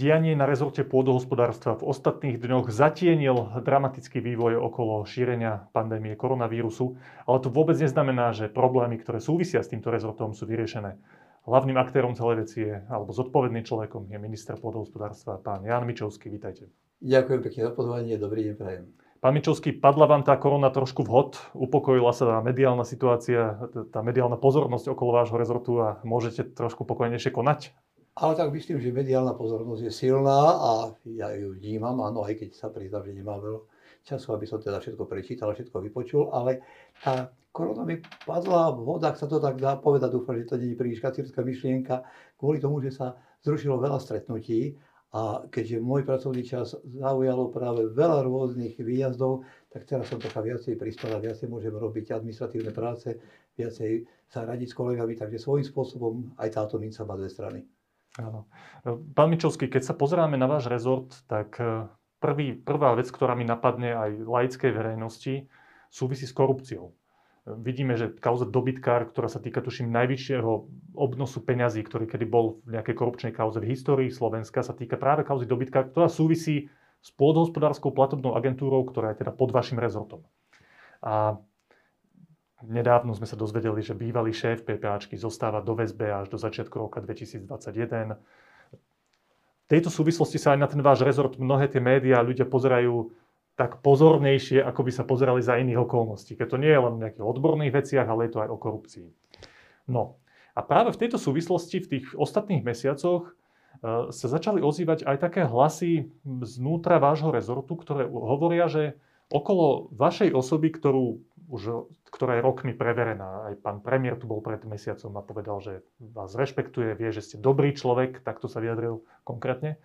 Dianie na rezorte pôdohospodárstva v ostatných dňoch zatienil dramatický vývoj okolo šírenia pandémie koronavírusu, ale to vôbec neznamená, že problémy, ktoré súvisia s týmto rezortom, sú vyriešené. Hlavným aktérom celej veci je, alebo zodpovedným človekom je minister pôdohospodárstva, pán Jan Mičovský. Vítajte. Ďakujem pekne za pozvanie, dobrý deň prajem. Pán Mičovský, padla vám tá korona trošku vhod, upokojila sa tá mediálna situácia, tá mediálna pozornosť okolo vášho rezortu a môžete trošku pokojnejšie konať? Ale tak myslím, že mediálna pozornosť je silná a ja ju vnímam, áno, aj keď sa priznám, že nemám veľa času, aby som teda všetko prečítal všetko vypočul, ale tá korona mi padla v vodách, sa to tak dá povedať, dúfam, že to nie je príliš kacírska myšlienka, kvôli tomu, že sa zrušilo veľa stretnutí a keďže môj pracovný čas zaujalo práve veľa rôznych výjazdov, tak teraz som taká viacej pristala, viacej môžem robiť administratívne práce, viacej sa radiť s kolegami, takže svojím spôsobom aj táto minca má dve strany. Áno. Pán Mičovský, keď sa pozeráme na váš rezort, tak e, prvý, prvá vec, ktorá mi napadne aj laickej verejnosti, súvisí s korupciou. Vidíme, že kauza dobytkár, ktorá sa týka, tuším, najvyššieho obnosu peňazí, ktorý kedy bol v nejakej korupčnej kauze v histórii Slovenska, sa týka práve kauzy dobytkár, ktorá súvisí s pôdohospodárskou platobnou agentúrou, ktorá je teda pod vašim rezortom. A Nedávno sme sa dozvedeli, že bývalý šéf PPAčky zostáva do väzbe až do začiatku roka 2021. V tejto súvislosti sa aj na ten váš rezort mnohé tie médiá ľudia pozerajú tak pozornejšie, ako by sa pozerali za iných okolností. Keď to nie je len o nejakých odborných veciach, ale je to aj o korupcii. No a práve v tejto súvislosti v tých ostatných mesiacoch e, sa začali ozývať aj také hlasy znútra vášho rezortu, ktoré hovoria, že okolo vašej osoby, ktorú už, ktorá je rokmi preverená, aj pán premiér tu bol pred mesiacom a povedal, že vás rešpektuje, vie, že ste dobrý človek, takto sa vyjadril konkrétne.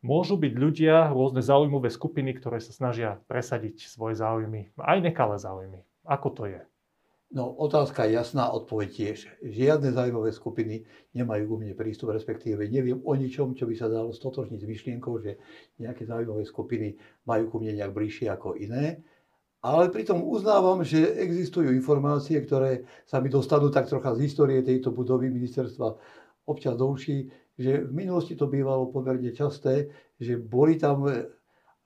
Môžu byť ľudia, rôzne záujmové skupiny, ktoré sa snažia presadiť svoje záujmy, aj nekalé záujmy. Ako to je? No, otázka je jasná, odpoveď tiež. Žiadne zájmové skupiny nemajú ku mne prístup, respektíve neviem o ničom, čo by sa dalo stotožniť s myšlienkou, že nejaké zájmové skupiny majú ku mne nejak bližšie ako iné. Ale pritom uznávam, že existujú informácie, ktoré sa mi dostanú tak trocha z histórie tejto budovy ministerstva občas do uší, že v minulosti to bývalo pomerne časté, že boli tam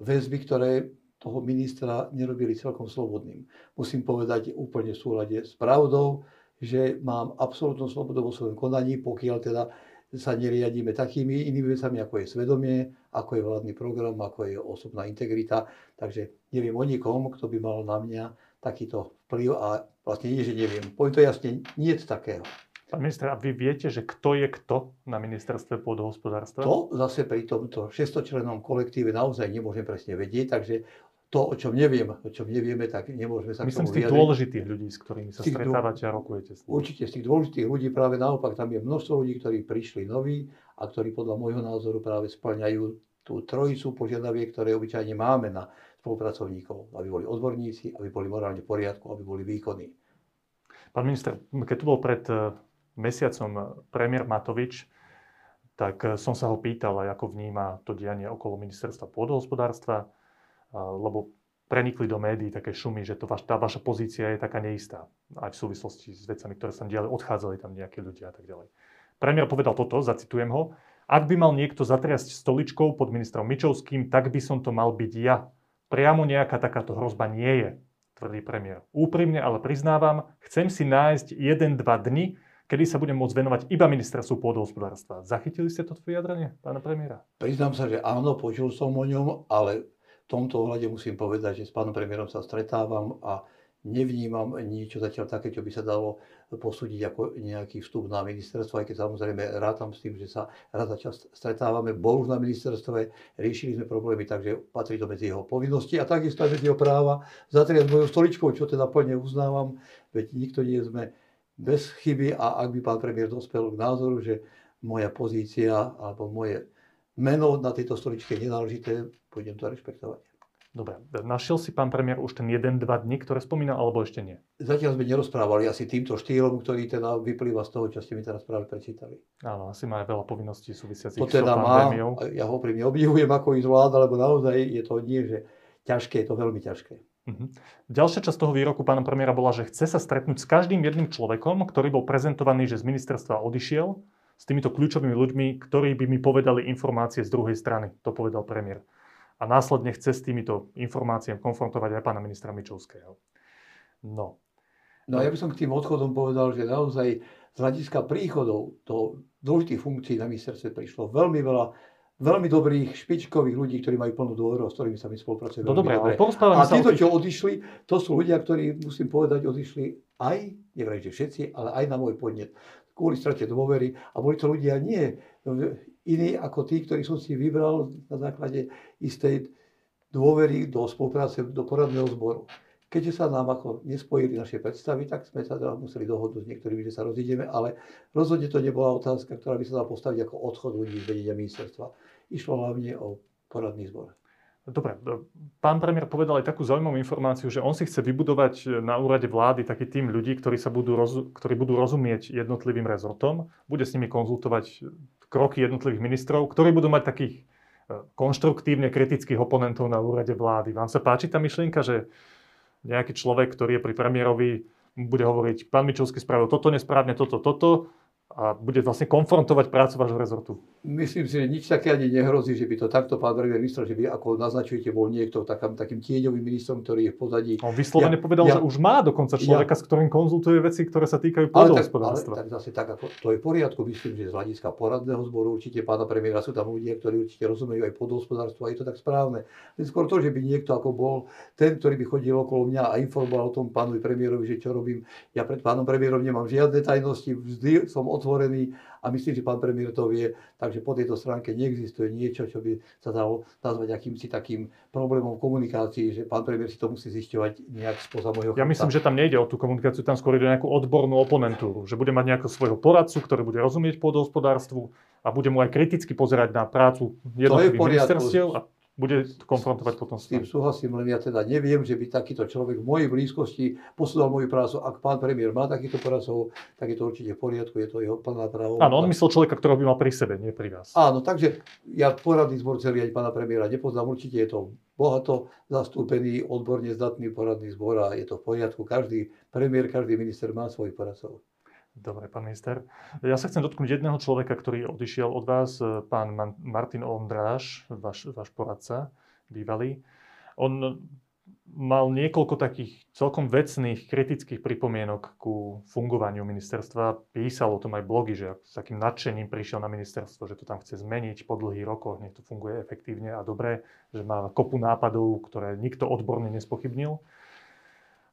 väzby, ktoré toho ministra nerobili celkom slobodným. Musím povedať úplne v súlade s pravdou, že mám absolútnu slobodu vo svojom konaní, pokiaľ teda sa neriadíme takými inými vecami, ako je svedomie, ako je vládny program, ako je osobná integrita. Takže neviem o nikom, kto by mal na mňa takýto vplyv a vlastne nie, že neviem. Poviem to jasne, nie je takého. Pán minister, a vy viete, že kto je kto na ministerstve pôdohospodárstva? To zase pri tomto 600 členom kolektíve naozaj nemôžem presne vedieť, takže to, o čom neviem, o čom nevieme, tak nemôžeme sa Myslím z tých dôležitých ľudí, s ktorými sa stretávate a rokujete s nimi. Určite z tých dôležitých ľudí práve naopak, tam je množstvo ľudí, ktorí prišli noví a ktorí podľa môjho názoru práve splňajú tú trojicu požiadaviek, ktoré obyčajne máme na spolupracovníkov, aby boli odborníci, aby boli morálne v poriadku, aby boli výkonní. Pán minister, keď tu bol pred eh, mesiacom premiér Matovič, tak eh, som sa ho pýtal ako vníma to dianie okolo ministerstva pôdohospodárstva lebo prenikli do médií také šumy, že to vaš, tá vaša pozícia je taká neistá. Aj v súvislosti s vecami, ktoré sa diali, odchádzali tam nejakí ľudia a tak ďalej. Premiér povedal toto, zacitujem ho. Ak by mal niekto zatriasť stoličkou pod ministrom Mičovským, tak by som to mal byť ja. Priamo nejaká takáto hrozba nie je, tvrdí premiér. Úprimne ale priznávam, chcem si nájsť jeden, dva dny, kedy sa budem môcť venovať iba ministerstvu pôdohospodárstva. Zachytili ste toto vyjadrenie pána premiéra? Priznám sa, že áno, počul som o ňom, ale tomto ohľade musím povedať, že s pánom premiérom sa stretávam a nevnímam niečo zatiaľ také, čo by sa dalo posúdiť ako nejaký vstup na ministerstvo, aj keď samozrejme rátam s tým, že sa raz za čas stretávame. Bol už na ministerstve, riešili sme problémy, takže patrí to medzi jeho povinnosti a takisto aj medzi jeho práva zatriať mojou stoličkou, čo teda plne uznávam, veď nikto nie sme bez chyby a ak by pán premiér dospel k názoru, že moja pozícia alebo moje meno na tejto stoličke je nenáležité, budem to rešpektovať. Dobre, našiel si pán premiér už ten jeden, dva dní, ktoré spomínal, alebo ešte nie? Zatiaľ sme nerozprávali asi týmto štýlom, ktorý teda vyplýva z toho, čo ste mi teraz práve prečítali. Áno, asi má aj veľa povinností súvisiacich to teda s pandémiou. Má, ja ho úprimne obdivujem, ako ich zvláda, lebo naozaj je to nie, že ťažké, je to veľmi ťažké. Uh-huh. Ďalšia časť toho výroku pána premiéra bola, že chce sa stretnúť s každým jedným človekom, ktorý bol prezentovaný, že z ministerstva odišiel, s týmito kľúčovými ľuďmi, ktorí by mi povedali informácie z druhej strany. To povedal premiér. A následne chce s týmito informáciami konfrontovať aj pána ministra Mičovského. No. No a ja by som k tým odchodom povedal, že naozaj z hľadiska príchodov do dôležitých funkcií na ministerstve prišlo veľmi veľa veľmi dobrých, špičkových ľudí, ktorí majú plnú dôveru, s ktorými sa my spolupracujeme. No dobre, ale A títo, čo odišli, to sú ľudia, ktorí, musím povedať, odišli aj, neviem, že všetci, ale aj na môj podnet, kvôli strate dôvery. A boli to ľudia nie iní ako tí, ktorí som si vybral na základe istej dôvery do spolupráce, do poradného zboru. Keďže sa nám ako nespojili naše predstavy, tak sme sa teda museli dohodnúť s niektorými, že sa rozídeme, ale rozhodne to nebola otázka, ktorá by sa dala postaviť ako odchod ľudí z vedenia ministerstva. Išlo hlavne o poradný zbor. Dobre, pán premiér povedal aj takú zaujímavú informáciu, že on si chce vybudovať na úrade vlády taký tým ľudí, ktorí, sa budú, roz, ktorí budú rozumieť jednotlivým rezortom, bude s nimi konzultovať kroky jednotlivých ministrov, ktorí budú mať takých e, konštruktívne kritických oponentov na úrade vlády. Vám sa páči tá myšlienka, že nejaký človek, ktorý je pri premiérovi, bude hovoriť, pán Mičovský spravil toto nesprávne, toto, toto, a bude vlastne konfrontovať prácu vášho rezortu. Myslím si, že nič také ani nehrozí, že by to takto pán premiér myslel, že by, ako naznačujete, bol niekto takým, takým tieňovým ministrom, ktorý je v pozadí. On vyslovene ja, povedal, ja, že už má dokonca človeka, ja, s ktorým konzultuje veci, ktoré sa týkajú pôdohospodárstva. Ale, tak, ale tak zase tak, ako, to je v poriadku, myslím, že z hľadiska poradného zboru určite pána premiéra sú tam ľudia, ktorí určite rozumejú aj pôdohospodárstvo a je to tak správne. Skôr to, že by niekto ako bol ten, ktorý by chodil okolo mňa a informoval o tom pánovi premiérovi, že čo robím. Ja pred pánom premiérom nemám žiadne tajnosti, vždy som otvorený a myslím, že pán premiér to vie, takže po tejto stránke neexistuje niečo, čo by sa dalo nazvať akýmsi takým problémom komunikácií, že pán premiér si to musí zisťovať nejak spoza môjho Ja myslím, že tam nejde o tú komunikáciu, tam skôr ide o nejakú odbornú oponentúru, že bude mať nejakého svojho poradcu, ktorý bude rozumieť pôdohospodárstvu a bude mu aj kriticky pozerať na prácu jednotlivých ministerstiev a bude konfrontovať potom s tým. súhlasím, len ja teda neviem, že by takýto človek v mojej blízkosti posúdal moju prácu. Ak pán premiér má takýto poradcov, tak je to určite v poriadku, je to jeho plná právo. Áno, on myslel človeka, ktorého by mal pri sebe, nie pri vás. Áno, takže ja poradný zbor celý aj pána premiéra nepoznám, určite je to bohato zastúpený, odborne zdatný poradný zbor a je to v poriadku. Každý premiér, každý minister má svojich poradcov. Dobre, pán minister. Ja sa chcem dotknúť jedného človeka, ktorý odišiel od vás, e, pán Martin Ondráš, váš, váš poradca, bývalý. On mal niekoľko takých celkom vecných, kritických pripomienok ku fungovaniu ministerstva. Písal o tom aj blogy, že s takým nadšením prišiel na ministerstvo, že to tam chce zmeniť po dlhých rokoch, nech to funguje efektívne a dobre, že má kopu nápadov, ktoré nikto odborne nespochybnil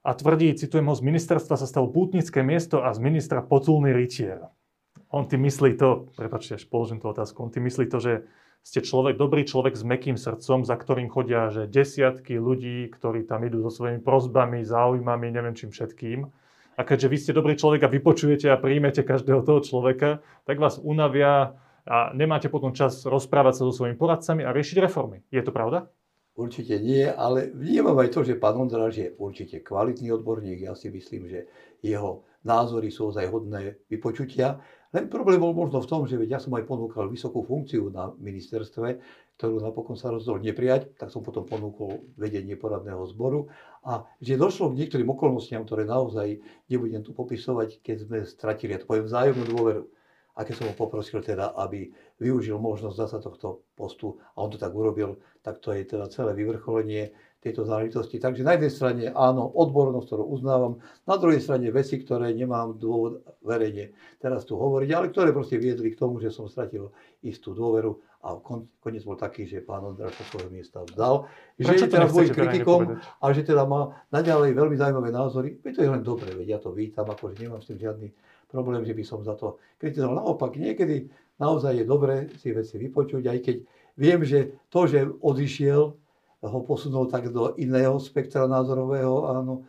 a tvrdí, citujem ho, z ministerstva sa stalo pútnické miesto a z ministra potulný rytier. On tým myslí to, prepačte, až položím tú otázku, on tým myslí to, že ste človek, dobrý človek s mekým srdcom, za ktorým chodia že desiatky ľudí, ktorí tam idú so svojimi prozbami, záujmami, neviem čím všetkým. A keďže vy ste dobrý človek a vypočujete a príjmete každého toho človeka, tak vás unavia a nemáte potom čas rozprávať sa so svojimi poradcami a riešiť reformy. Je to pravda? Určite nie, ale vnímam aj to, že pán Ondráš je určite kvalitný odborník. Ja si myslím, že jeho názory sú ozaj hodné vypočutia. Len problém bol možno v tom, že ja som aj ponúkal vysokú funkciu na ministerstve, ktorú napokon sa rozhodol neprijať, tak som potom ponúkol vedenie poradného zboru. A že došlo k niektorým okolnostiam, ktoré naozaj nebudem tu popisovať, keď sme stratili, ja to poviem, vzájomnú dôveru a keď som ho poprosil teda, aby využil možnosť zasa tohto postu a on to tak urobil, tak to je teda celé vyvrcholenie tejto záležitosti. Takže na jednej strane áno, odbornosť, ktorú uznávam, na druhej strane veci, ktoré nemám dôvod verejne teraz tu hovoriť, ale ktoré proste viedli k tomu, že som stratil istú dôveru a koniec bol taký, že pán Ondráš sa svojho miesta vzdal. Že je teraz môjim kritikom a že teda má naďalej veľmi zaujímavé názory. Veď to je len dobre, veď ja to vítam, akože nemám s tým žiadny problém, že by som za to kritizoval. Naopak, niekedy naozaj je dobré si veci vypočuť, aj keď viem, že to, že odišiel, ho posunul tak do iného spektra názorového, áno,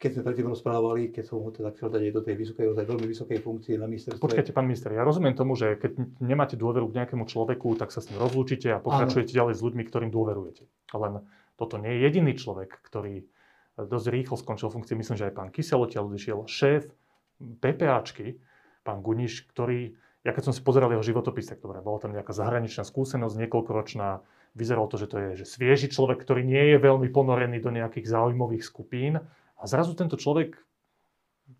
keď sme predtým rozprávali, keď som ho teda chcel dať do tej vysokej, ozaj veľmi vysokej funkcie na ministerstve. Počkajte, pán minister, ja rozumiem tomu, že keď nemáte dôveru k nejakému človeku, tak sa s ním rozlúčite a pokračujete ďalej s ľuďmi, ktorým dôverujete. Len toto nie je jediný človek, ktorý dosť rýchlo skončil funkciu. Myslím, že aj pán Kysel odtiaľ odišiel, šéf PPAčky, pán Guniš, ktorý, ja keď som si pozeral jeho životopis, tak dobre, bola tam nejaká zahraničná skúsenosť, niekoľkoročná, vyzeralo to, že to je že svieži človek, ktorý nie je veľmi ponorený do nejakých záujmových skupín a zrazu tento človek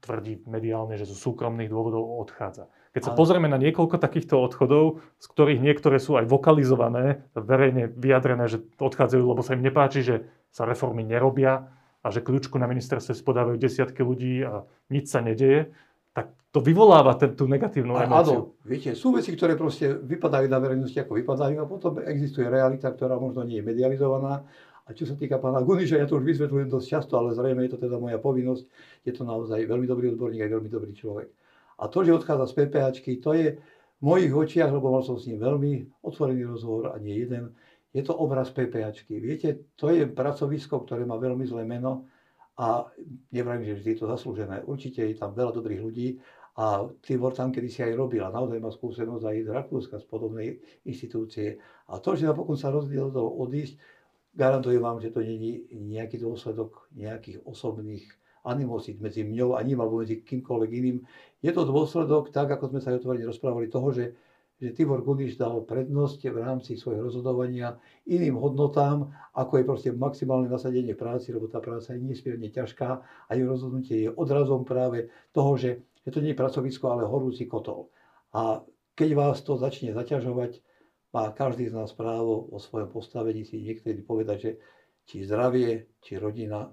tvrdí mediálne, že zo súkromných dôvodov odchádza. Keď sa pozrieme na niekoľko takýchto odchodov, z ktorých niektoré sú aj vokalizované, verejne vyjadrené, že odchádzajú, lebo sa im nepáči, že sa reformy nerobia a že kľúčku na ministerstve spodávajú desiatky ľudí a nič sa nedeje, tak to vyvoláva ten, tú negatívnu a, emóciu. Áno, viete, sú veci, ktoré proste vypadajú na verejnosti ako vypadajú a potom existuje realita, ktorá možno nie je medializovaná. A čo sa týka pána Guniša, ja to už vysvetľujem dosť často, ale zrejme je to teda moja povinnosť. Je to naozaj veľmi dobrý odborník a veľmi dobrý človek. A to, že odchádza z PPAčky, to je v mojich očiach, lebo mal som s ním veľmi otvorený rozhovor a nie jeden, je to obraz PPAčky. Viete, to je pracovisko, ktoré má veľmi zlé meno a neviem, že vždy je to zaslúžené. Určite je tam veľa dobrých ľudí a Tibor tam kedy si aj robil a naozaj má skúsenosť aj z Rakúska, z podobnej inštitúcie. A to, že napokon sa rozdielol odísť, garantujem vám, že to je nejaký dôsledok nejakých osobných animosít medzi mňou a ním alebo medzi kýmkoľvek iným. Je to dôsledok, tak ako sme sa aj otvorene rozprávali, toho, že, že Tibor Gudiš dal prednosť v rámci svojho rozhodovania iným hodnotám, ako je proste maximálne nasadenie práci, lebo tá práca je nesmierne ťažká a jeho rozhodnutie je odrazom práve toho, že, že to nie je pracovisko, ale horúci kotol. A keď vás to začne zaťažovať, má každý z nás právo o svojom postavení si niekedy povedať, že či zdravie, či rodina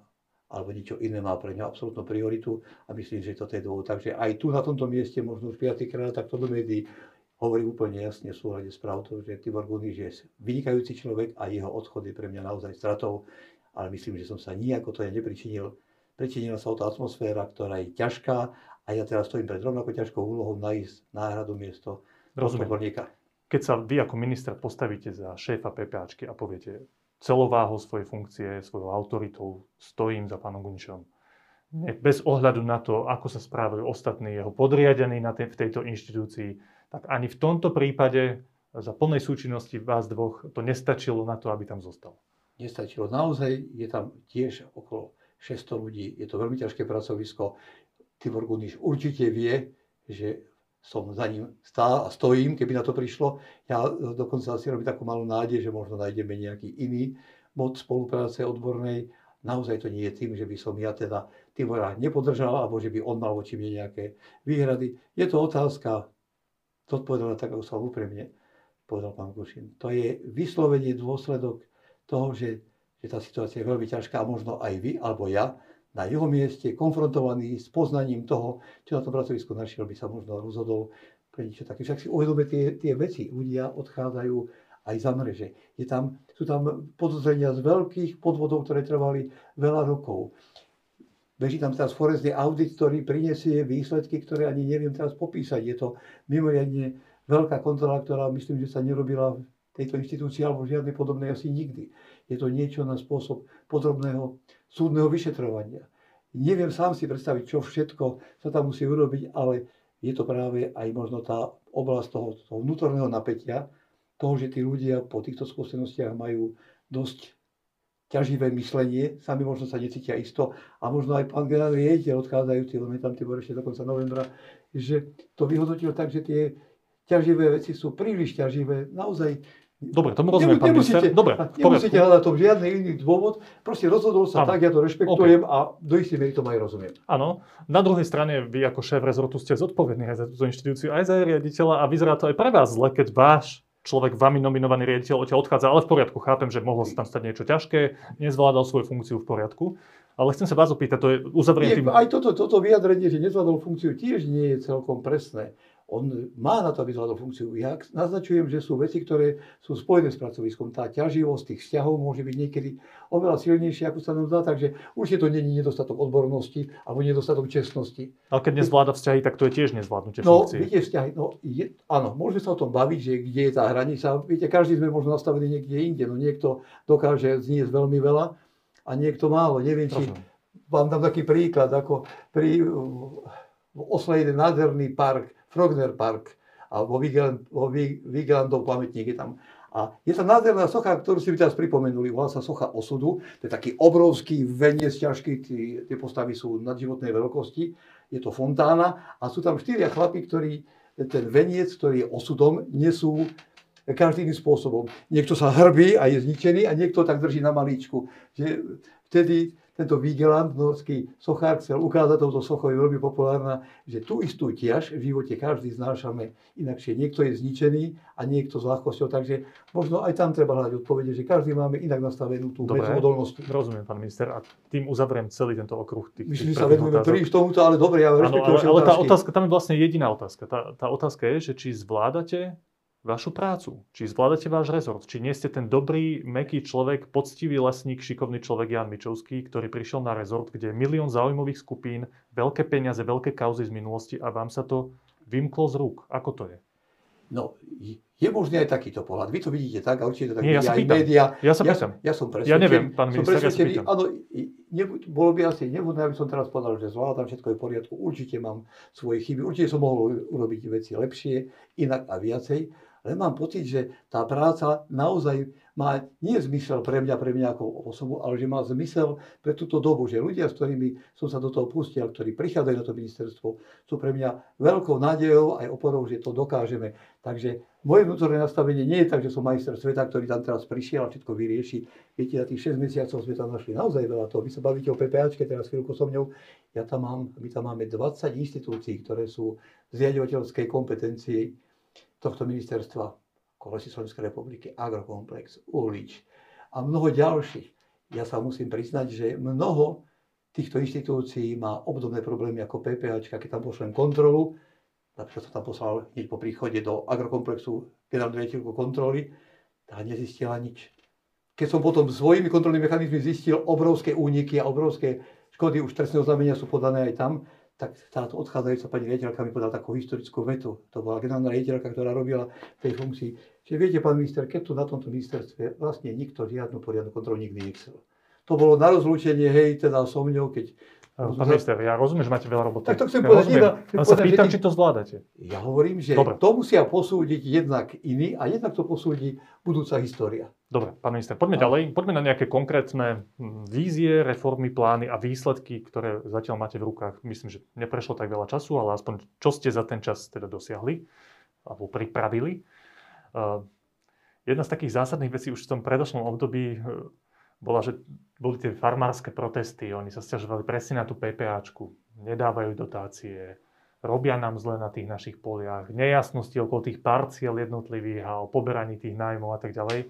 alebo niečo iné má pre ňa absolútnu prioritu a myslím, že toto je dôvod. Takže aj tu na tomto mieste, možno už piatýkrát, takto do médií hovorí úplne jasne v súhľade s pravdou, že Tibor Guniš je vynikajúci človek a jeho odchod je pre mňa naozaj stratou, ale myslím, že som sa nijako to ja nepričinil. Pričinila sa o tá atmosféra, ktorá je ťažká a ja teraz stojím pred rovnako ťažkou úlohou nájsť náhradu miesto odborníka. Keď sa vy ako minister postavíte za šéfa PPAčky a poviete, celováhou svojej funkcie, svojou autoritou stojím za pánom Gunišom. Bez ohľadu na to, ako sa správajú ostatní jeho podriadení na te, v tejto inštitúcii, tak ani v tomto prípade za plnej súčinnosti vás dvoch to nestačilo na to, aby tam zostal. Nestačilo. Naozaj je tam tiež okolo 600 ľudí. Je to veľmi ťažké pracovisko. Tibor Guniš určite vie, že som za ním stál a stojím, keby na to prišlo. Ja dokonca si robím takú malú nádej, že možno nájdeme nejaký iný mod spolupráce odbornej. Naozaj to nie je tým, že by som ja teda Tibora nepodržal, alebo že by on mal voči mne nejaké výhrady. Je to otázka, zodpovedala tak, ako sa úprimne povedal pán Kušin. To je vyslovenie dôsledok toho, že, že tá situácia je veľmi ťažká, a možno aj vy, alebo ja, na jeho mieste, konfrontovaný s poznaním toho, čo na tom pracovisku našiel, by sa možno rozhodol pre niečo také. Však si uvedome tie, tie veci. Ľudia odchádzajú aj za mreže. Je tam, sú tam podozrenia z veľkých podvodov, ktoré trvali veľa rokov. Beží tam teraz forestný audit, ktorý prinesie výsledky, ktoré ani neviem teraz popísať. Je to mimoriadne veľká kontrola, ktorá myslím, že sa nerobila v tejto inštitúcii alebo žiadnej podobnej asi nikdy. Je to niečo na spôsob podrobného súdneho vyšetrovania. Neviem sám si predstaviť, čo všetko sa tam musí urobiť, ale je to práve aj možno tá oblasť toho, toho vnútorného napätia, toho, že tí ľudia po týchto skúsenostiach majú dosť ťaživé myslenie, sami možno sa necítia isto a možno aj pán generálny riaditeľ odchádzajúci, lebo tam Tibor ešte do konca novembra, že to vyhodnotil tak, že tie ťaživé veci sú príliš ťaživé. Naozaj Dobre, tomu rozumiem, pán nemusíte, Dobre, nemusíte hľadať tom žiadny iný dôvod. Proste rozhodol sa ano. tak, ja to rešpektujem okay. a do istej miery to aj rozumiem. Áno. Na druhej strane, vy ako šéf rezortu ste zodpovední aj za túto inštitúciu, aj za riaditeľa a vyzerá to aj pre vás zle, keď váš človek, vami nominovaný riaditeľ odtiaľ odchádza, ale v poriadku, chápem, že mohlo sa tam stať niečo ťažké, nezvládal svoju funkciu v poriadku. Ale chcem sa vás opýtať, to je uzavrieť tým... Aj toto, toto vyjadrenie, že nezvládal funkciu, tiež nie je celkom presné on má na to, aby zvládol funkciu. Ja naznačujem, že sú veci, ktoré sú spojené s pracoviskom. Tá ťaživosť tých vzťahov môže byť niekedy oveľa silnejšia, ako sa nám zdá, takže už je to není nedostatok odbornosti alebo nedostatok čestnosti. Ale keď nezvláda vzťahy, tak to je tiež nezvládnutie no, funkcie. Viete, vzťahy, no, je, áno, môžeme sa o tom baviť, že kde je tá hranica. Viete, každý sme možno nastavení niekde inde. No niekto dokáže zniesť veľmi veľa a niekto málo. Neviem, či vám dám taký príklad, ako pri v Osle jeden nádherný park, Frogner Park a vo, Vigeland, vo Vigelandov pamätník je tam. A je tam nádherná socha, ktorú si by teraz pripomenuli, volá sa socha osudu. To je taký obrovský veniec ťažký, tie, postavy sú nadživotnej veľkosti. Je to fontána a sú tam štyria chlapí, ktorí ten veniec, ktorý je osudom, nesú každým spôsobom. Niekto sa hrbí a je zničený a niekto tak drží na malíčku. Vtedy tento Vigeland, norský sochár, chcel ukázať, touto sochou je veľmi populárna, že tú istú tiaž v živote každý znášame inakšie. Niekto je zničený a niekto s ľahkosťou, takže možno aj tam treba hľadať odpovede, že každý máme inak nastavenú tú odolnosť. Rozumiem, pán minister, a tým uzavriem celý tento okruh tých, Myslím, že sa venujeme príliš tomuto, ale dobre, ja rešpektujem ale, ale tá otázka, tam je vlastne jediná otázka. Tá, tá otázka je, že či zvládate vašu prácu, či zvládate váš rezort, či nie ste ten dobrý, meký človek, poctivý lesník, šikovný človek Jan Mičovský, ktorý prišiel na rezort, kde je milión zaujímavých skupín, veľké peniaze, veľké kauzy z minulosti a vám sa to vymklo z rúk. Ako to je? No, je možný aj takýto pohľad. Vy to vidíte tak a určite to tak Nie, ja aj pýtam. média. Ja sa pýtam. Ja, ja som presvedčený. Ja neviem, pán minister, ja sa pýtam. Áno, bolo by asi nevhodné, aby som teraz povedal, že zvládam, všetko je v poriadku. Určite mám svoje chyby, určite som mohol urobiť veci lepšie, inak a viacej len mám pocit, že tá práca naozaj má nie zmysel pre mňa, pre mňa ako osobu, ale že má zmysel pre túto dobu, že ľudia, s ktorými som sa do toho pustil, ktorí prichádzajú na to ministerstvo, sú pre mňa veľkou nádejou aj oporou, že to dokážeme. Takže moje vnútorné nastavenie nie je tak, že som majster sveta, ktorý tam teraz prišiel a všetko vyrieši. Viete, na tých 6 mesiacov sme tam našli naozaj veľa toho. Vy sa bavíte o PPAčke, teraz chvíľku so mňou. Ja tam mám, my tam máme 20 inštitúcií, ktoré sú z riadovateľskej kompetencie tohto ministerstva, ako Lesy Slovenskej republiky, Agrokomplex, Uhlič a mnoho ďalších. Ja sa musím priznať, že mnoho týchto inštitúcií má obdobné problémy ako PPH, keď tam pošlem kontrolu, napríklad som tam poslal hneď po príchode do agrokomplexu generálnu riaditeľku kontroly, tá nezistila nič. Keď som potom svojimi kontrolnými mechanizmy zistil obrovské úniky a obrovské škody, už trestné oznámenia sú podané aj tam, tak táto odchádzajúca pani riaditeľka mi povedala takú historickú vetu. To bola generálna riaditeľka, ktorá robila v tej funkcii. Že viete, pán minister, keď tu na tomto ministerstve vlastne nikto žiadnu poriadnu kontrolu nikdy nechcel. To bolo na rozlúčenie, hej, teda so mňou, keď Pán minister, ja rozumiem, že máte veľa roboty. Tak to chcem ja povedať. Rozumiem, ale sa pýtam, či to zvládate. Ja hovorím, že Dobre. to musia posúdiť jednak iní a jednak to posúdi budúca história. Dobre, pán minister, poďme a... ďalej. Poďme na nejaké konkrétne hm, vízie, reformy, plány a výsledky, ktoré zatiaľ máte v rukách. Myslím, že neprešlo tak veľa času, ale aspoň čo ste za ten čas teda dosiahli alebo pripravili. Uh, jedna z takých zásadných vecí už v tom predošlom období bola, že boli tie farmárske protesty, oni sa stiažovali presne na tú PPAčku, nedávajú dotácie, robia nám zle na tých našich poliach, nejasnosti okolo tých parciel jednotlivých a o poberaní tých nájmov a tak ďalej.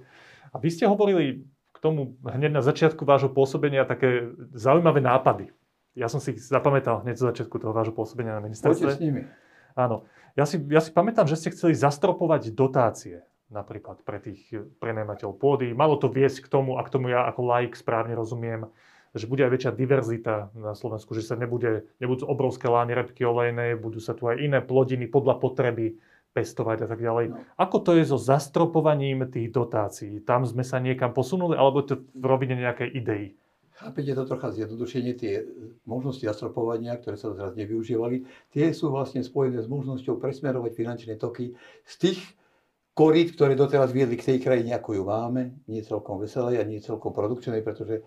A vy ste hovorili k tomu hneď na začiatku vášho pôsobenia také zaujímavé nápady. Ja som si ich zapamätal hneď zo začiatku toho vášho pôsobenia na ministerstve. Poďte s nimi. Áno. Ja si, ja si pamätám, že ste chceli zastropovať dotácie napríklad pre tých prenajímateľov pôdy. Malo to viesť k tomu, a k tomu ja ako laik správne rozumiem, že bude aj väčšia diverzita na Slovensku, že sa nebude, nebudú obrovské lány repky olejné, budú sa tu aj iné plodiny podľa potreby pestovať a tak ďalej. No. Ako to je so zastropovaním tých dotácií? Tam sme sa niekam posunuli, alebo to v rovine nejakej idei? Chápete to trocha zjednodušenie, tie možnosti zastropovania, ktoré sa teraz nevyužívali, tie sú vlastne spojené s možnosťou presmerovať finančné toky z tých korít, ktoré doteraz viedli k tej krajine, ako ju máme, nie celkom veselej a nie celkom produkčnej, pretože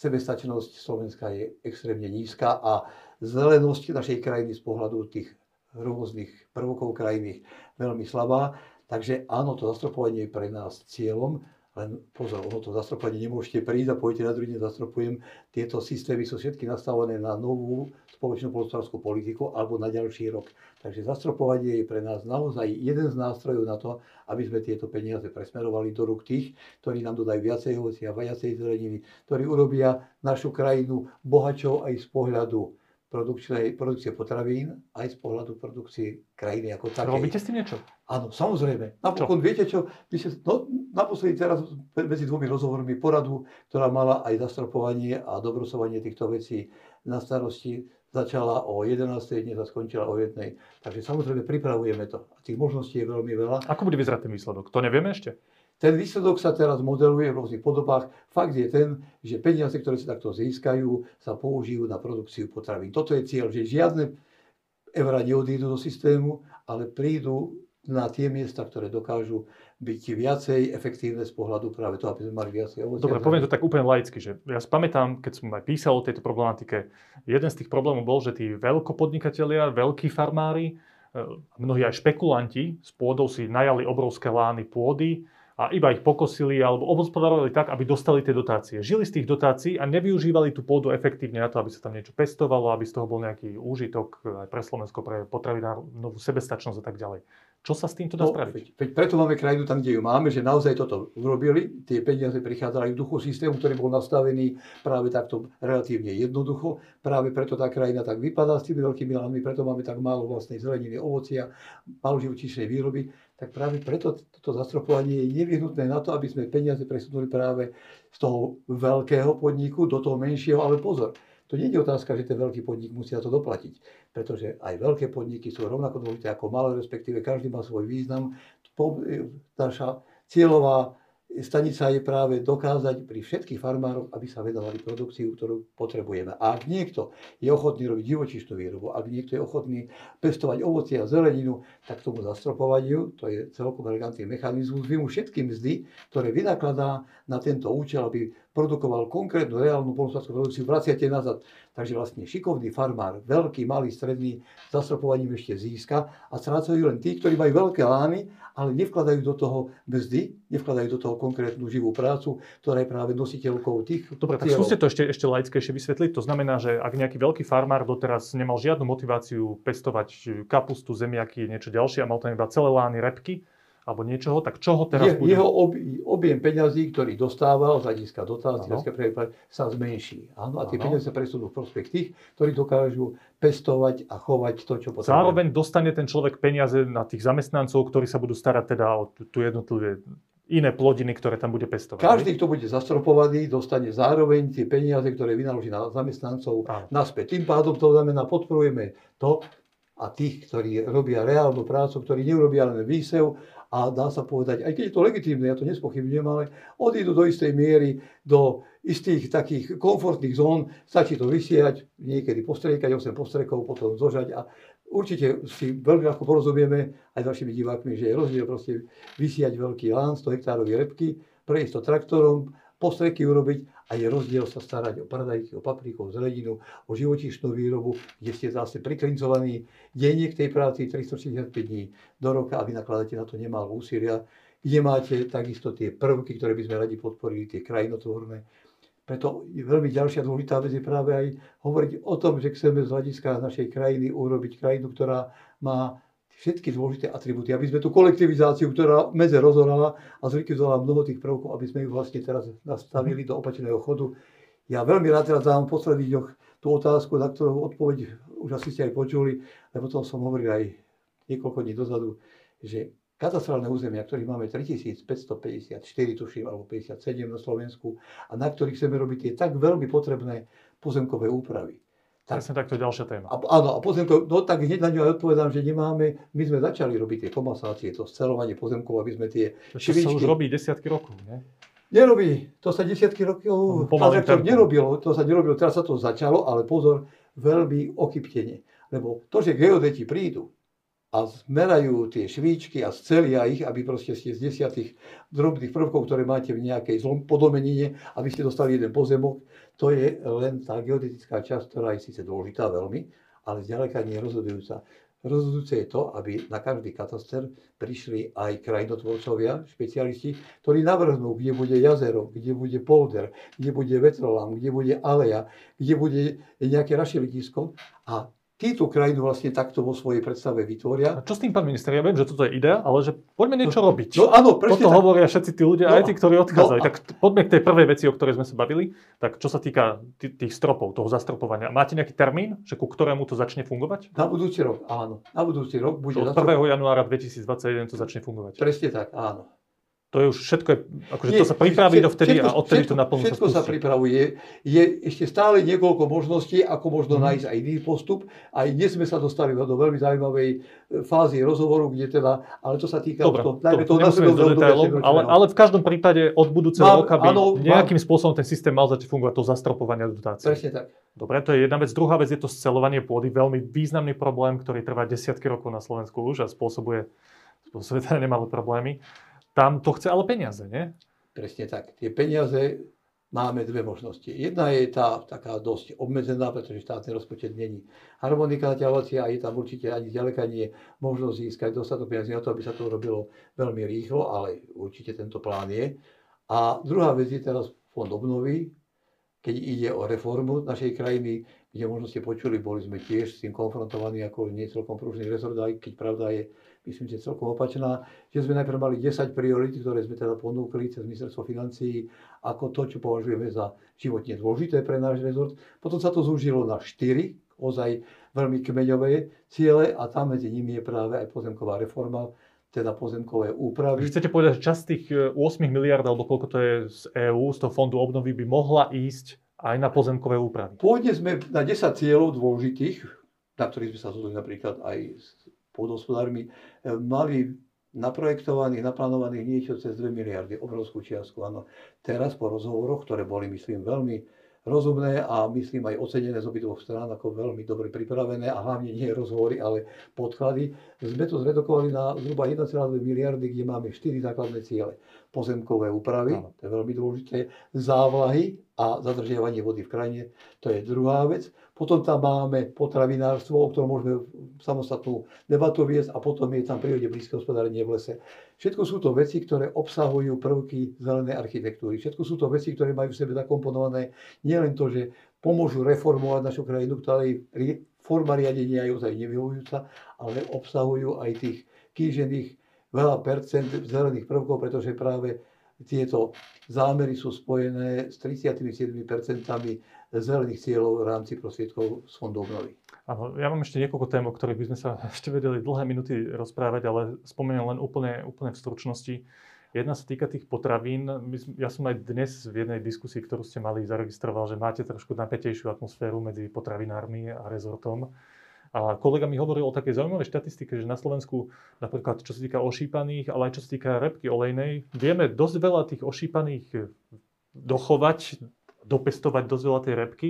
sebestačnosť Slovenska je extrémne nízka a zelenosť našej krajiny z pohľadu tých rôznych prvokov krajiny veľmi slabá. Takže áno, to zastropovanie je pre nás cieľom, len pozor, ono to zastropovanie nemôžete prísť a pôjdete na druhý deň zastropujem. Tieto systémy sú všetky nastavené na novú spoločnú polnospodárskú politiku alebo na ďalší rok. Takže zastropovanie je pre nás naozaj jeden z nástrojov na to, aby sme tieto peniaze presmerovali do rúk tých, ktorí nám dodajú viacej ovocia, viacej zeleniny, ktorí urobia našu krajinu bohačou aj z pohľadu produkcie potravín, aj z pohľadu produkcie krajiny ako takej. Robíte s tým niečo? Áno, samozrejme. Napokon čo? viete čo, my ste, no, naposledy teraz medzi dvomi rozhovormi poradu, ktorá mala aj zastropovanie a dobrosovanie týchto vecí na starosti, začala o 11. dnes a skončila o 1. Takže samozrejme pripravujeme to. A tých možností je veľmi veľa. Ako bude vyzerať ten výsledok? To nevieme ešte? Ten výsledok sa teraz modeluje v rôznych podobách. Fakt je ten, že peniaze, ktoré sa takto získajú, sa použijú na produkciu potravín. Toto je cieľ, že žiadne eurá neodídu do systému, ale prídu na tie miesta, ktoré dokážu byť viacej efektívne z pohľadu práve toho, aby sme mali viacej ovocia. Dobre, poviem to tak úplne laicky, že ja si pamätám, keď som aj písal o tejto problematike, jeden z tých problémov bol, že tí veľkopodnikatelia, veľkí farmári, e, mnohí aj špekulanti s pôdou si najali obrovské lány pôdy, a iba ich pokosili alebo obhospodarovali tak, aby dostali tie dotácie. Žili z tých dotácií a nevyužívali tú pôdu efektívne na to, aby sa tam niečo pestovalo, aby z toho bol nejaký úžitok aj pre Slovensko, pre potravinárnu sebestačnosť a tak ďalej. Čo sa s týmto dá no, spraviť? Veď, preto máme krajinu tam, kde ju máme, že naozaj toto urobili. Tie peniaze prichádzali v duchu systému, ktorý bol nastavený práve takto relatívne jednoducho. Práve preto tá krajina tak vypadá s tými veľkými lánmi, preto máme tak málo vlastnej zeleniny, ovocia, málo živočíšnej výroby. Tak práve preto toto zastropovanie je nevyhnutné na to, aby sme peniaze presunuli práve z toho veľkého podniku do toho menšieho, ale pozor, to nie je otázka, že ten veľký podnik musí na to doplatiť, pretože aj veľké podniky sú rovnako dôležité ako malé, respektíve každý má svoj význam. Naša cieľová stanica je práve dokázať pri všetkých farmároch, aby sa vedovali produkciu, ktorú potrebujeme. A ak niekto je ochotný robiť živočišnú výrobu, ak niekto je ochotný pestovať ovocie a zeleninu, tak tomu zastropovaniu, to je celkom elegantný mechanizmus, vy mu všetky mzdy, ktoré vynakladá na tento účel, aby produkoval konkrétnu reálnu polnospodárskú produkciu, vraciate nazad. Takže vlastne šikovný farmár, veľký, malý, stredný, zastropovaním ešte získa a strácajú len tí, ktorí majú veľké lány, ale nevkladajú do toho mzdy, nevkladajú do toho konkrétnu živú prácu, ktorá je práve nositeľkou tých Dobre, tak skúste to ešte, ešte laickejšie vysvetliť. To znamená, že ak nejaký veľký farmár doteraz nemal žiadnu motiváciu pestovať kapustu, zemiaky, niečo ďalšie a mal tam iba celé lány, repky, alebo niečoho, tak čo ho teraz Je, bude? Jeho ob, objem peňazí, ktorý dostával z hľadiska dotácií, sa zmenší. Áno, a tie peniaze sa presunú v prospech tých, ktorí dokážu pestovať a chovať to, čo potrebuje. Zároveň dostane ten človek peniaze na tých zamestnancov, ktorí sa budú starať teda o tú jednotlivé iné plodiny, ktoré tam bude pestovať. Každý, kto bude zastropovaný, dostane zároveň tie peniaze, ktoré vynaloží na zamestnancov Áno. naspäť. Tým pádom to znamená, podporujeme to a tých, ktorí robia reálnu prácu, ktorí neurobia len výsev a dá sa povedať, aj keď je to legitímne, ja to nespochybňujem, ale odídu do istej miery do istých takých komfortných zón, stačí to vysiať, niekedy postriekať, 8 postrekov, potom zožať a určite si veľmi ľahko porozumieme aj s vašimi divákmi, že je rozdiel proste vysiať veľký lán, 100 hektárový repky, prejsť to traktorom, postreky urobiť a je rozdiel sa starať o paradajky, o papriku, o zeleninu, o živočíšnu výrobu, kde ste zase priklincovaní denne k tej práci 365 dní do roka a vy nakladáte na to nemálo úsilia, kde máte takisto tie prvky, ktoré by sme radi podporili, tie krajinotvorné. Preto veľmi ďalšia dôležitá vec je práve aj hovoriť o tom, že chceme z hľadiska našej krajiny urobiť krajinu, ktorá má všetky dôležité atribúty, aby sme tú kolektivizáciu, ktorá medze rozhorala a zlikvidovala mnoho tých prvkov, aby sme ju vlastne teraz nastavili do opačného chodu. Ja veľmi rád teraz dám v posledných dňoch tú otázku, na ktorú odpoveď už asi ste aj počuli, lebo to som hovoril aj niekoľko dní dozadu, že katastrálne územia, ktorých máme 3554, tuším, alebo 57 na Slovensku, a na ktorých chceme robiť tie tak veľmi potrebné pozemkové úpravy tak, Presne takto ďalšia téma. A, áno, a pozemkov, no tak hneď na ňu aj odpovedám, že nemáme, my sme začali robiť tie komasácie, to scelovanie pozemkov, aby sme tie to švičky... To sa už robí desiatky rokov, nie? Nerobí, to sa desiatky rokov, to nerobilo, to sa nerobilo, teraz sa to začalo, ale pozor, veľmi okyptene. Lebo to, že geodeti prídu a zmerajú tie švíčky a scelia ich, aby proste ste z desiatých drobných prvkov, ktoré máte v nejakej zlom podomenine, aby ste dostali jeden pozemok, to je len tá geodetická časť, ktorá je síce dôležitá veľmi, ale zďaleka nie je rozhodujúca. Rozhodujúce je to, aby na každý kataster prišli aj krajinotvorcovia, špecialisti, ktorí navrhnú, kde bude jazero, kde bude polder, kde bude vetrolám, kde bude aleja, kde bude nejaké rašelitisko a tí tú krajinu vlastne takto vo svojej predstave vytvoria. A čo s tým, pán minister? Ja viem, že toto je idea, ale že poďme niečo no, robiť. No áno, presne Toto tak. hovoria všetci tí ľudia, no, aj tí, ktorí odchádzajú. No, tak poďme k tej prvej veci, o ktorej sme sa bavili. Tak čo sa týka t- tých stropov, toho zastropovania. Máte nejaký termín, že ku ktorému to začne fungovať? Na budúci rok, áno. Na budúci rok bude... od 1. januára 2021 to začne fungovať. Presne tak, áno. To je už všetko, je, akože Nie, to sa pripraví dovtedy všetko, a odtedy všetko, to naplno Všetko sa, sa pripravuje. Je ešte stále niekoľko možností, ako možno mm. nájsť aj iný postup. Aj dnes sme sa dostali do veľmi zaujímavej e, fázy rozhovoru, kde teda, ale to sa týka Dobre, to, to, toho do detailov, ale, ale v každom prípade od budúceho mám, roka by áno, nejakým mám, spôsobom ten systém mal začať fungovať, to zastropovanie dotácie. Presne tak. Dobre, to je jedna vec. Druhá vec je to scelovanie pôdy. Veľmi významný problém, ktorý trvá desiatky rokov na Slovensku už a spôsobuje, spôsobuje teda nemalé problémy. Tam to chce ale peniaze, nie? Presne tak. Tie peniaze máme dve možnosti. Jedna je tá taká dosť obmedzená, pretože štátny rozpočet není harmonika naťahovacia a je tam určite ani ďaleka nie možnosť získať dostatok peniazí na to, aby sa to robilo veľmi rýchlo, ale určite tento plán je. A druhá vec je teraz fond obnovy, keď ide o reformu našej krajiny, kde možno ste počuli, boli sme tiež s tým konfrontovaní ako nie celkom pružný rezort, aj keď pravda je myslím, že celkom opačná, že sme najprv mali 10 priorít, ktoré sme teda ponúkli cez ministerstvo financií ako to, čo považujeme za životne dôležité pre náš rezort. Potom sa to zúžilo na 4, ozaj veľmi kmeňové ciele a tam medzi nimi je práve aj pozemková reforma, teda pozemkové úpravy. Chcete povedať, že časť tých 8 e, miliard, alebo koľko to je z EÚ, z toho fondu obnovy, by mohla ísť aj na pozemkové úpravy? Pôvodne sme na 10 cieľov dôležitých, na ktorých sme sa zhodli napríklad aj s pôdospodármi, e, mali naprojektovaných, naplánovaných niečo cez 2 miliardy, obrovskú čiastku. Áno. Teraz po rozhovoroch, ktoré boli, myslím, veľmi rozumné a myslím aj ocenené z obidvoch strán ako veľmi dobre pripravené a hlavne nie rozhovory, ale podklady. Sme to zredukovali na zhruba 1,2 miliardy, kde máme 4 základné ciele. Pozemkové úpravy, to je veľmi dôležité, závlahy a zadržiavanie vody v krajine, to je druhá vec. Potom tam máme potravinárstvo, o ktorom môžeme samostatnú debatu viesť a potom je tam prírode blízke hospodárenie v lese. Všetko sú to veci, ktoré obsahujú prvky zelenej architektúry. Všetko sú to veci, ktoré majú v sebe zakomponované nielen to, že pomôžu reformovať našu krajinu, ktorej forma riadenia je ozaj nevyhovujúca, ale obsahujú aj tých kýžených veľa percent zelených prvkov, pretože práve tieto zámery sú spojené s 37 percentami zelených cieľov v rámci prostriedkov z fondu obnovy. Áno, ja mám ešte niekoľko tém, o ktorých by sme sa ešte vedeli dlhé minúty rozprávať, ale spomeniem len úplne, úplne v stručnosti. Jedna sa týka tých potravín. Ja som aj dnes v jednej diskusii, ktorú ste mali, zaregistroval, že máte trošku napätejšiu atmosféru medzi potravinármi a rezortom. A kolega mi hovoril o takej zaujímavej štatistike, že na Slovensku, napríklad čo sa týka ošípaných, ale aj čo sa týka repky olejnej, vieme dosť veľa tých ošípaných dochovať dopestovať dosť veľa tej repky,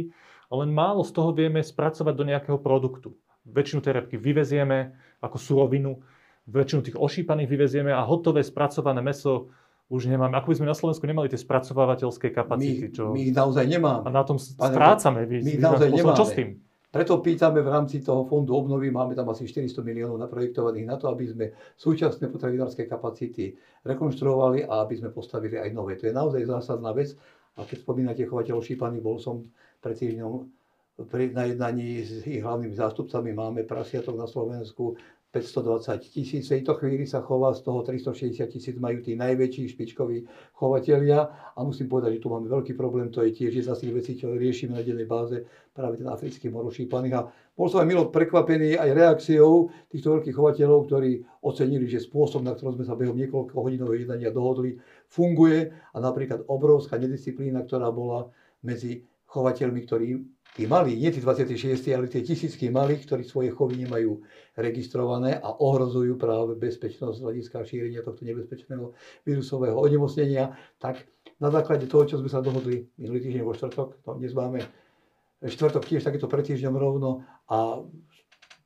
len málo z toho vieme spracovať do nejakého produktu. Väčšinu tej repky vyvezieme ako surovinu, väčšinu tých ošípaných vyvezieme a hotové spracované meso už nemáme. Ako by sme na Slovensku nemali tie spracovávateľské kapacity. Čo... My ich naozaj nemáme. A na tom strácame. My ich naozaj nemáme. Čo s tým? Preto pýtame v rámci toho fondu obnovy, máme tam asi 400 miliónov naprojektovaných na to, aby sme súčasné potravinárske kapacity rekonštruovali a aby sme postavili aj nové. To je naozaj zásadná vec a keď spomínate chovateľov šípaných, bol som pred týždňom pri, na jednaní s ich hlavnými zástupcami. Máme prasiatok na Slovensku 520 tisíc. V tejto chvíli sa chová, z toho 360 tisíc majú tí najväčší špičkoví chovatelia. A musím povedať, že tu máme veľký problém. To je tiež jedna z tých vecí, čo riešime na dennej báze, práve ten africký morošípaných. A bol som aj milo prekvapený aj reakciou týchto veľkých chovateľov, ktorí ocenili, že spôsob, na ktorom sme sa behom niekoľko hodinového jednania dohodli, funguje a napríklad obrovská nedisciplína, ktorá bola medzi chovateľmi, ktorí tí malí, nie tí 26, ale tie tisícky malých, ktorí svoje chovy nemajú registrované a ohrozujú práve bezpečnosť z hľadiska šírenia tohto nebezpečného vírusového onemocnenia, tak na základe toho, čo sme sa dohodli minulý týždeň vo štvrtok, no dnes máme štvrtok tiež takéto pred týždňom rovno a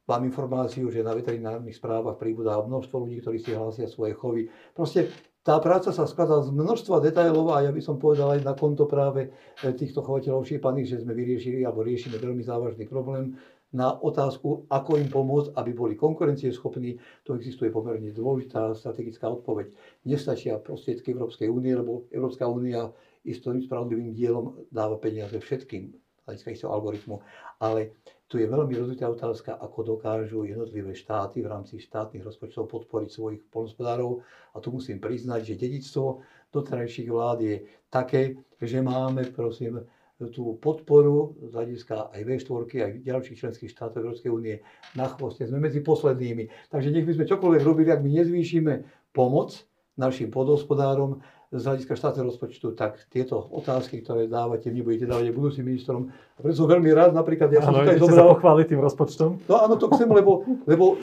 mám informáciu, že na veterinárnych správach príbudá množstvo ľudí, ktorí si hlásia svoje chovy. Proste tá práca sa skladá z množstva detailov a ja by som povedal aj na konto práve e, týchto chovateľov šípaných, že sme vyriešili alebo riešime veľmi závažný problém na otázku, ako im pomôcť, aby boli konkurencieschopní. To existuje pomerne dôležitá strategická odpoveď. Nestačia prostriedky Európskej únie, lebo Európska únia istým spravodlivým dielom dáva peniaze všetkým hľadiska istého algoritmu. Ale tu je veľmi rozvitá otázka, ako dokážu jednotlivé štáty v rámci štátnych rozpočtov podporiť svojich polnospodárov. A tu musím priznať, že dedictvo doterajších vlád je také, že máme, prosím, tú podporu z hľadiska aj V4, aj ďalších členských štátov Európskej únie na chvoste. Sme medzi poslednými. Takže nech by sme čokoľvek robili, ak my nezvýšime pomoc našim podhospodárom, z hľadiska štátneho rozpočtu, tak tieto otázky, ktoré dávate, vy budete dávať aj budúcim ministrom. A preto som veľmi rád, napríklad, ja som áno, to zobral... sa pochváliť tým rozpočtom. No áno, to chcem, lebo, lebo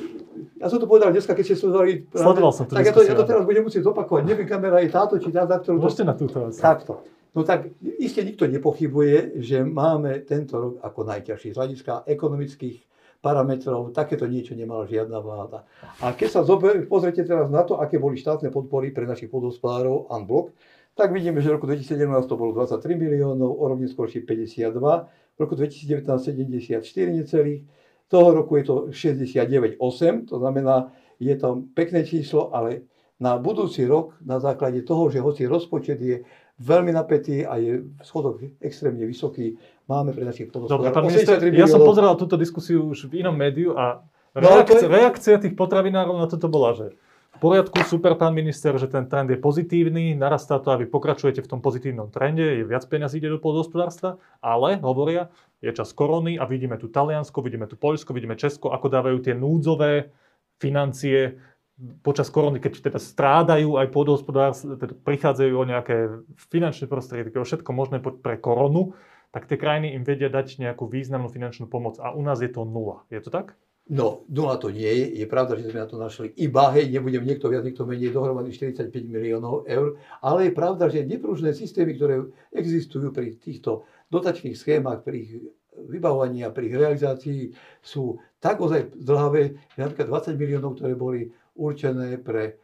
ja som to povedal dneska, keď ste sledovali... Sledoval som to Tak ja to, ja to teraz budem musieť zopakovať. Neviem, kamera je táto, či tá, za ktorú... Môžete na túto. Asi. Takto. No tak iste nikto nepochybuje, že máme tento rok ako najťažší z hľadiska ekonomických parametrov, takéto niečo nemala žiadna vláda. A keď sa zober, pozrite teraz na to, aké boli štátne podpory pre našich podhospodárov unblock, tak vidíme, že v roku 2017 to bolo 23 miliónov, o rok neskôršie 52, v roku 2019 74 necelých, toho roku je to 69,8, to znamená, je to pekné číslo, ale na budúci rok, na základe toho, že hoci rozpočet je veľmi napätý a je schodok extrémne vysoký, máme pre našich Dobre, pán minister, ja som pozeral túto diskusiu už v inom médiu a reakcia, no, je... reakcia tých potravinárov na toto bola, že v poriadku, super pán minister, že ten trend je pozitívny, narastá to a vy pokračujete v tom pozitívnom trende, je viac peniazí ide do pôdohospodárstva, ale hovoria, je čas korony a vidíme tu Taliansko, vidíme tu Poľsko, vidíme Česko, ako dávajú tie núdzové financie počas korony, keď teda strádajú aj pôdohospodárstvo, teda prichádzajú o nejaké finančné prostriedky, o všetko možné pre koronu, tak tie krajiny im vedia dať nejakú významnú finančnú pomoc a u nás je to nula. Je to tak? No, nula to nie je. Je pravda, že sme na to našli iba, hej, nebudem niekto viac, niekto menej, dohromady 45 miliónov eur, ale je pravda, že nepružné systémy, ktoré existujú pri týchto dotačných schémach, pri ich vybavovaní a pri ich realizácii sú tak ozaj zdlhavé, napríklad 20 miliónov, ktoré boli určené pre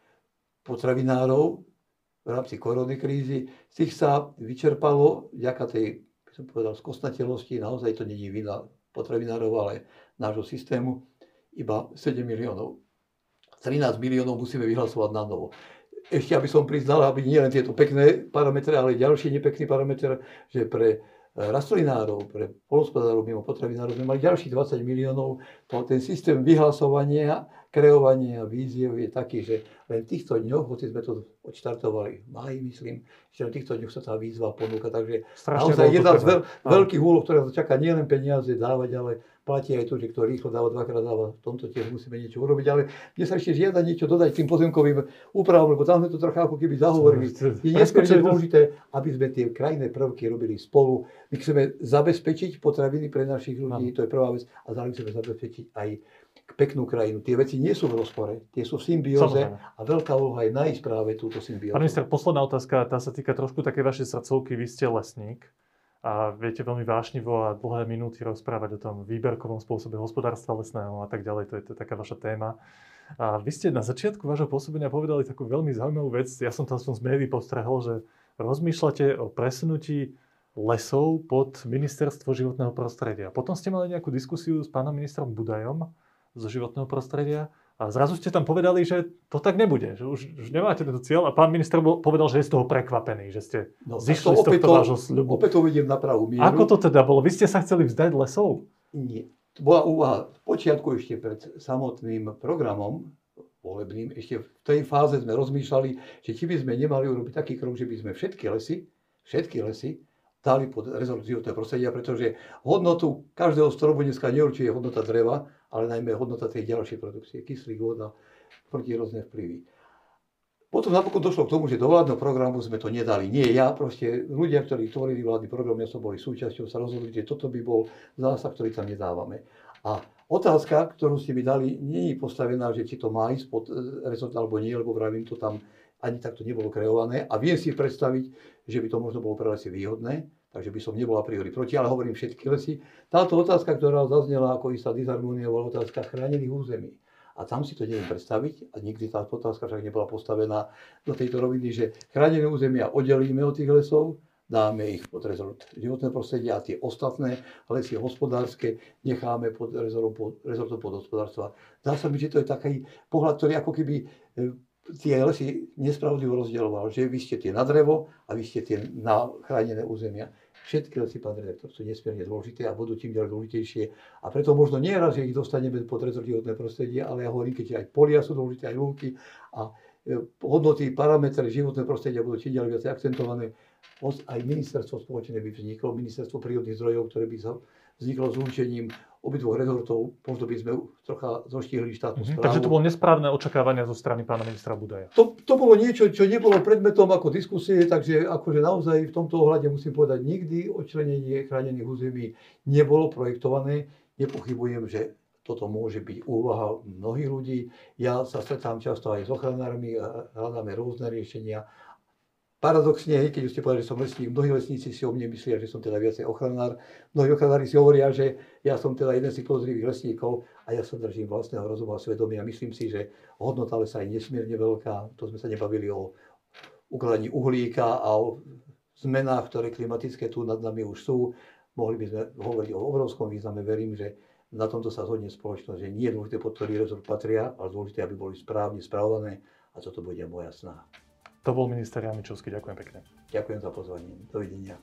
potravinárov v rámci korony krízy, z tých sa vyčerpalo, vďaka tej, by som povedal, skosnatelosti, naozaj to není vina potravinárov, ale nášho systému, iba 7 miliónov. 13 miliónov musíme vyhlasovať na novo. Ešte, aby som priznal, aby nie len tieto pekné parametre, ale ďalší nepekný parameter, že pre rastlinárov, pre polospodárov mimo potravinárov sme mali ďalších 20 miliónov. To, ten systém vyhlasovania, kreovania víziev je taký, že len v týchto dňoch, hoci sme to odštartovali v máji, myslím, že v týchto dňoch sa tá výzva ponúka. Takže Strašne naozaj jedna z veľ, veľkých úloh, ktorá sa čaká nielen peniaze dávať, ale platí aj to, že kto rýchlo dáva, dvakrát dáva. V tomto tiež musíme niečo urobiť, ale mne sa ešte žiada niečo dodať tým pozemkovým úpravom, lebo tam sme to trocha ako keby zahovorili. Je nesmierne dôležité, aby sme tie krajné prvky robili spolu. My chceme zabezpečiť potraviny pre našich ľudí, to je prvá vec, a zároveň chceme zabezpečiť aj peknú krajinu. Tie veci nie sú v rozpore, tie sú v symbióze a veľká úloha je nájsť práve túto symbiózu. Pán minister, posledná otázka, tá sa týka trošku také vašej srdcovky. Vy ste lesník a viete veľmi vášnivo a dlhé minúty rozprávať o tom výberkovom spôsobe hospodárstva lesného a tak ďalej. To je to taká vaša téma. A vy ste na začiatku vášho pôsobenia povedali takú veľmi zaujímavú vec. Ja som to aspoň z médií postrehol, že rozmýšľate o presunutí lesov pod ministerstvo životného prostredia. Potom ste mali nejakú diskusiu s pánom ministrom Budajom zo životného prostredia a zrazu ste tam povedali, že to tak nebude, že už, už nemáte tento cieľ a pán minister povedal, že je z toho prekvapený, že ste no, zišli z tohto vášho sľubu. Opäť to uvidím na pravú mieru. Ako to teda bolo? Vy ste sa chceli vzdať lesov? Nie. To bola úvaha v počiatku ešte pred samotným programom volebným. Ešte v tej fáze sme rozmýšľali, že či by sme nemali urobiť taký krok, že by sme všetky lesy, všetky lesy dali pod rezort životného prostredia, pretože hodnotu každého stromu dneska neurčuje hodnota dreva, ale najmä hodnota tej ďalšej produkcie, kyslík, voda, protirozné vplyvy. Potom napokon došlo k tomu, že do vládneho programu sme to nedali. Nie ja, proste ľudia, ktorí tvorili vládny program, ja som boli súčasťou, sa rozhodli, že toto by bol zásah, ktorý tam nedávame. A otázka, ktorú ste mi dali, nie je postavená, že či to má ísť pod rezort alebo nie, lebo vravím, to tam ani takto nebolo kreované. A viem si predstaviť, že by to možno bolo pre výhodné, takže by som nebol a priori proti, ale hovorím všetky lesy. Táto otázka, ktorá zaznela ako istá disharmónia, bola otázka chránených území. A tam si to neviem predstaviť, a nikdy táto otázka však nebola postavená do tejto roviny, že chránené územia oddelíme od tých lesov, dáme ich pod rezort životného prostredia a tie ostatné lesy hospodárske necháme pod rezortom, pod, rezortom podhospodárstva. Dá sa mi, že to je taký pohľad, ktorý ako keby e, tie lesy nespravodlivo rozdieloval, že vy ste tie na drevo a vy ste tie na chránené územia. Všetky lesy, pán redaktor, sú nesmierne dôležité a budú tým ďalej dôležitejšie. A preto možno nie raz, že ich dostaneme pod rezort životné prostredie, ale ja hovorím, keď aj polia sú dôležité, aj lúky a e, hodnoty, parametre životného prostredia budú čím ďalej viac akcentované. Aj ministerstvo spoločné by vzniklo, ministerstvo prírodných zdrojov, ktoré by sa vzniklo zlúčením obidvoch rezortov, možno by sme trocha zoštihli štátnu mm-hmm. správu. Takže to bolo nesprávne očakávania zo strany pána ministra Budaja. To, to bolo niečo, čo nebolo predmetom ako diskusie, takže akože naozaj v tomto ohľade musím povedať, nikdy odčlenenie chránených území nebolo projektované. Nepochybujem, že toto môže byť úvaha mnohých ľudí. Ja sa stretám často aj s ochranármi, hľadáme rôzne riešenia Paradoxne, hej, keď už ste povedali, že som lesník, mnohí lesníci si o mne myslia, že som teda viacej ochranár. Mnohí ochranári si hovoria, že ja som teda jeden z tých podozrivých lesníkov a ja sa držím vlastného rozumu a svedomia. Myslím si, že hodnota lesa je nesmierne veľká. To sme sa nebavili o ukladaní uhlíka a o zmenách, ktoré klimatické tu nad nami už sú. Mohli by sme hovoriť o obrovskom význame. Verím, že na tomto sa zhodne spoločnosť, že nie je dôležité, pod ktorý rezort patria, ale dôležité, aby boli správne spravované a toto bude moja snaha. To bol minister Jamičovský. Ďakujem pekne. Ďakujem za pozvanie. Dovidenia.